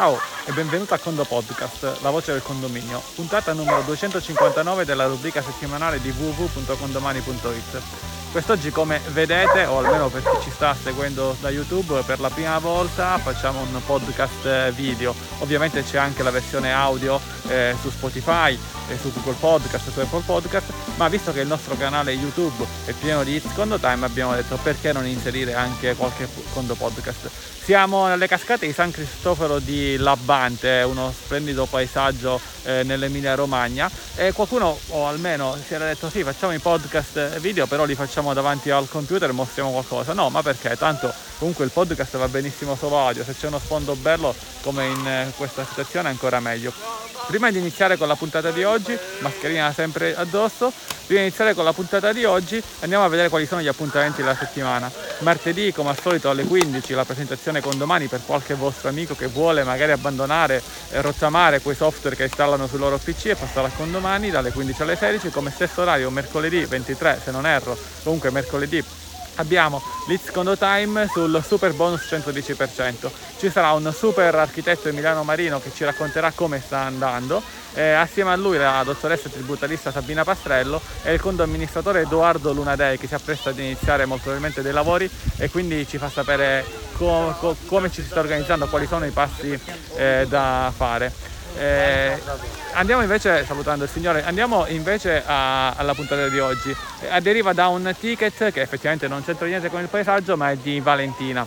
Ciao e benvenuto a Condo Podcast, la voce del condominio, puntata numero 259 della rubrica settimanale di www.condomani.it. Quest'oggi come vedete, o almeno per chi ci sta seguendo da YouTube, per la prima volta facciamo un podcast video. Ovviamente c'è anche la versione audio eh, su Spotify, su Google Podcast, su Apple Podcast, ma visto che il nostro canale YouTube è pieno di Condo Time abbiamo detto perché non inserire anche qualche Condo Podcast. Siamo alle cascate di San Cristoforo di Labante, uno splendido paesaggio eh, nell'Emilia Romagna e qualcuno o almeno si era detto sì facciamo i podcast video però li facciamo davanti al computer e mostriamo qualcosa. No, ma perché? Tanto comunque il podcast va benissimo solo audio, se c'è uno sfondo bello come in eh, questa situazione ancora meglio. Prima di iniziare con la puntata di oggi, mascherina sempre addosso, prima di iniziare con la puntata di oggi andiamo a vedere quali sono gli appuntamenti della settimana. Martedì come al solito alle 15 la presentazione con domani per qualche vostro amico che vuole magari abbandonare e rottamare quei software che installano sul loro PC e passare a condomani dalle 15 alle 16 come stesso orario mercoledì 23 se non erro, comunque mercoledì abbiamo l'It's Condo Time sul super bonus 110%. Ci sarà un super architetto Emiliano Marino che ci racconterà come sta andando. Eh, assieme a lui la dottoressa tributarista Sabina Pastrello e il condo amministratore Edoardo Lunadei che si appresta ad iniziare molto probabilmente dei lavori e quindi ci fa sapere co- co- come ci si sta organizzando, quali sono i passi eh, da fare. Eh, andiamo invece, salutando il Signore, andiamo invece a, alla puntata di oggi. Eh, deriva da un ticket che effettivamente non c'entra niente con il paesaggio, ma è di Valentina.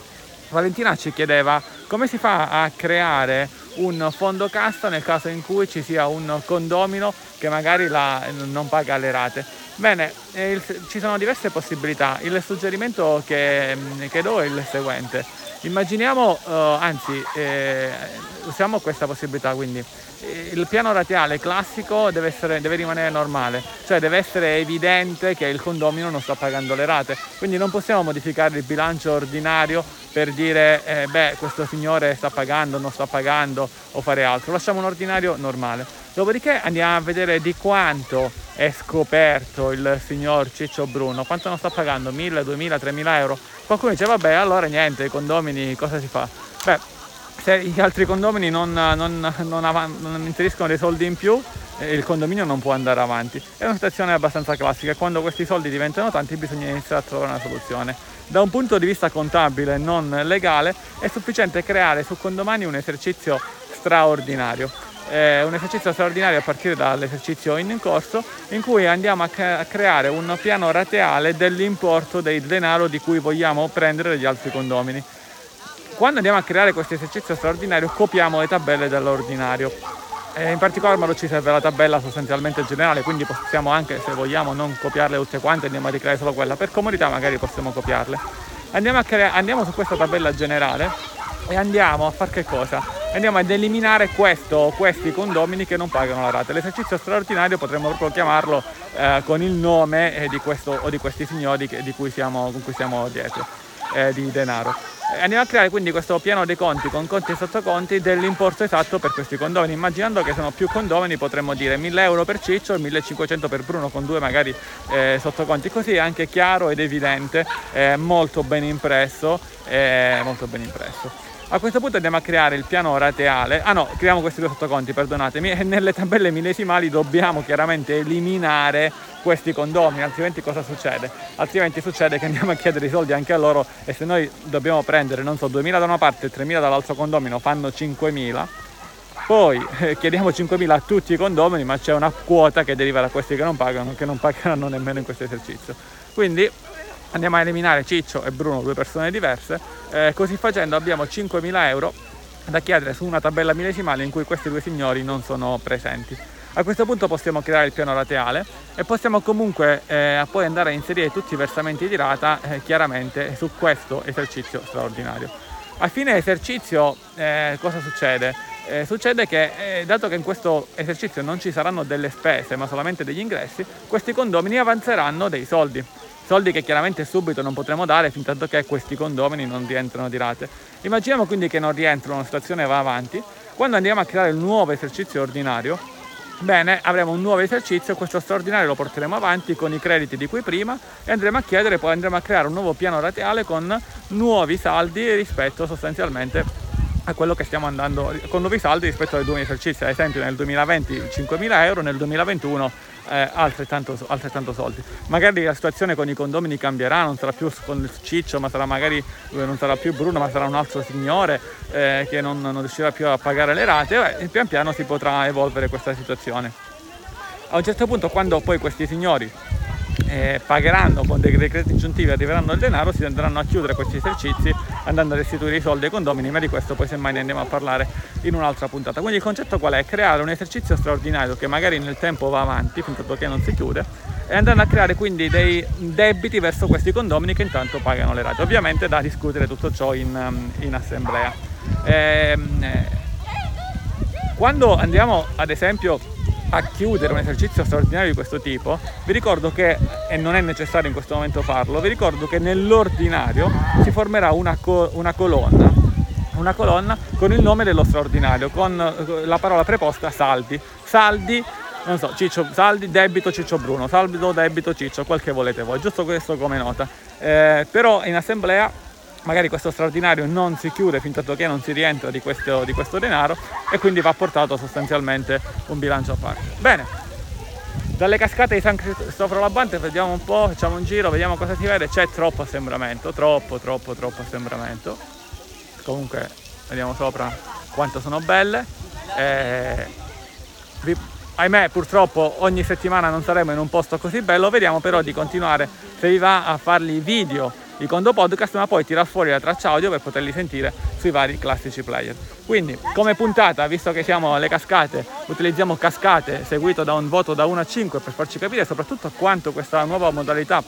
Valentina ci chiedeva come si fa a creare un fondo cassa nel caso in cui ci sia un condomino che magari la, non paga le rate. Bene, il, ci sono diverse possibilità. Il suggerimento che, che do è il seguente. Immaginiamo, uh, anzi, eh, usiamo questa possibilità, quindi eh, il piano radiale classico deve, essere, deve, rimanere normale, cioè deve essere evidente che il condomino non sta pagando le rate, quindi non possiamo modificare il bilancio ordinario per dire eh, beh questo signore sta pagando, non sta pagando o fare altro, lasciamo un ordinario normale. Dopodiché andiamo a vedere di quanto è scoperto il signor Ciccio Bruno, quanto non sta pagando, 1000, 2000, 3000 euro. Qualcuno dice vabbè allora niente, i condomini cosa si fa? Beh, se gli altri condomini non, non, non, av- non inseriscono dei soldi in più, eh, il condominio non può andare avanti. È una situazione abbastanza classica, quando questi soldi diventano tanti bisogna iniziare a trovare una soluzione. Da un punto di vista contabile, non legale, è sufficiente creare su condomani un esercizio straordinario eh, un esercizio straordinario a partire dall'esercizio in corso in cui andiamo a, creare un piano rateale dell'importo del denaro di cui vogliamo prendere dagli altri condomini. Quando andiamo a creare questo esercizio straordinario copiamo le tabelle dell'ordinario. Eh, in particolar modo ci serve la tabella sostanzialmente generale, quindi possiamo anche, se vogliamo, non copiarle tutte quante, andiamo a ricreare solo quella. Per comodità magari possiamo copiarle. Andiamo, crea- andiamo su questa tabella generale e andiamo a fare che cosa? Andiamo ad eliminare questo o questi condomini che non pagano la rata. L'esercizio straordinario potremmo proprio chiamarlo eh, con il nome eh, di questo o di questi signori che, di cui siamo, con cui siamo dietro, eh, di denaro. Andiamo a creare quindi questo piano dei conti con conti e sottoconti dell'importo esatto per questi condomini. Immaginando che sono più condomini potremmo dire 1000 euro per Ciccio e 1500 per Bruno con due magari eh, sottoconti. Così è anche chiaro ed evidente, eh, molto ben impresso, eh, molto ben impresso. A questo punto andiamo a creare il piano rateale. Ah no, creiamo questi due sottoconti, perdonatemi. E nelle tabelle millesimali dobbiamo chiaramente eliminare questi condomini, altrimenti cosa succede? Altrimenti succede che andiamo a chiedere i soldi anche a loro e se noi dobbiamo prendere, non so, 2.000 da una parte e 3.000 dall'altro condomino fanno 5.000, poi eh, chiediamo 5.000 a tutti i condomini, ma c'è una quota che deriva da questi che non pagano, che non pagheranno nemmeno in questo esercizio. Quindi andiamo a eliminare Ciccio e Bruno, due persone diverse, eh, così facendo abbiamo 5.000 euro da chiedere su una tabella millesimale in cui questi due signori non sono presenti. A questo punto possiamo creare il piano rateale e possiamo comunque eh, poi andare a inserire tutti i versamenti di rata eh, chiaramente su questo esercizio straordinario. A fine esercizio eh, cosa succede? Eh, succede che eh, dato che in questo esercizio non ci saranno delle spese ma solamente degli ingressi, questi condomini avanzeranno dei soldi soldi che chiaramente subito non potremo dare fin tanto che questi condomini non rientrano di rate. Immaginiamo quindi che non rientrano, la situazione va avanti, quando andiamo a creare il nuovo esercizio ordinario, bene, avremo un nuovo esercizio, questo straordinario lo porteremo avanti con i crediti di cui prima e andremo a chiedere, poi andremo a creare un nuovo piano rateale con nuovi saldi rispetto sostanzialmente a quello che stiamo andando con nuovi saldi rispetto ai due esercizi, ad esempio nel 2020 5.000 euro, nel 2021 eh, altrettanto, altrettanto, soldi. Magari la situazione con i condomini cambierà, non sarà più con il ciccio, ma sarà magari eh, non sarà più Bruno, ma sarà un altro signore eh, che non, non, riuscirà più a pagare le rate e pian piano si potrà evolvere questa situazione. A un certo punto quando poi questi signori eh, pagheranno con dei decreti aggiuntivi, arriveranno il denaro, si andranno a chiudere questi esercizi andando a restituire i soldi ai condomini, ma di questo poi semmai ne andiamo a parlare in un'altra puntata. Quindi il concetto qual è? Creare un esercizio straordinario che magari nel tempo va avanti, fin tanto che non si chiude, e andando a creare quindi dei debiti verso questi condomini che intanto pagano le rate. Ovviamente da discutere tutto ciò in, in assemblea. Ehm, eh, quando andiamo ad esempio a chiudere un esercizio straordinario di questo tipo, vi ricordo che, e non è necessario in questo momento farlo, vi ricordo che nell'ordinario si formerà una, co- una colonna una colonna con il nome dello straordinario, con la parola preposta saldi. Saldi, non so, Ciccio, saldi, debito Ciccio Bruno, saldo, debito Ciccio, quel che volete voi, giusto questo come nota. Eh, però in assemblea magari questo straordinario non si chiude fin tanto che non si rientra di questo, di questo denaro e quindi va portato sostanzialmente un bilancio a parte. Bene, dalle cascate di San Cristoforo Labante vediamo un po', facciamo un giro, vediamo cosa si vede, c'è troppo assembramento, troppo troppo troppo assembramento, comunque vediamo sopra quanto sono belle. Eh, vi, ahimè purtroppo ogni settimana non saremo in un posto così bello, vediamo però di continuare se vi va a farli video i Condo Podcast, ma poi tirar fuori la traccia audio per poterli sentire sui vari classici player. Quindi, come puntata, visto che siamo alle cascate, utilizziamo cascate seguito da un voto da 1 a 5 per farci capire soprattutto quanto questa nuova modalità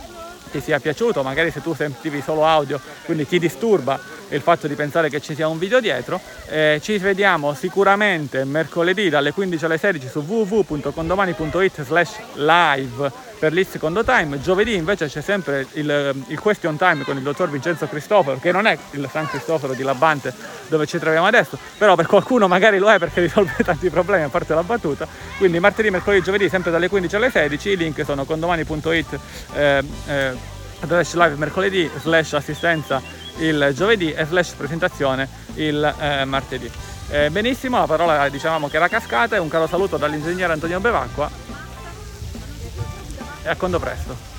ti sia piaciuto, magari se tu sentivi solo audio, quindi ti disturba il fatto di pensare che ci sia un video dietro. Eh, ci vediamo sicuramente mercoledì dalle 15 alle 16 su www.condomani.it slash live per l'It Secondo Time. Giovedì invece c'è sempre il, il, question time con il dottor Vincenzo Cristoforo, che non è il San Cristoforo di Labante dove ci troviamo adesso, però per qualcuno magari lo è perché risolve tanti problemi a parte la battuta. Quindi martedì, mercoledì, giovedì sempre dalle 15 alle 16, i link sono condomani.it eh, eh, slash live mercoledì slash assistenza il giovedì e slash presentazione il eh, martedì. Eh, benissimo, la parola dicevamo che era cascata e un caro saluto dall'ingegnere Antonio Bevacqua e a quando presto.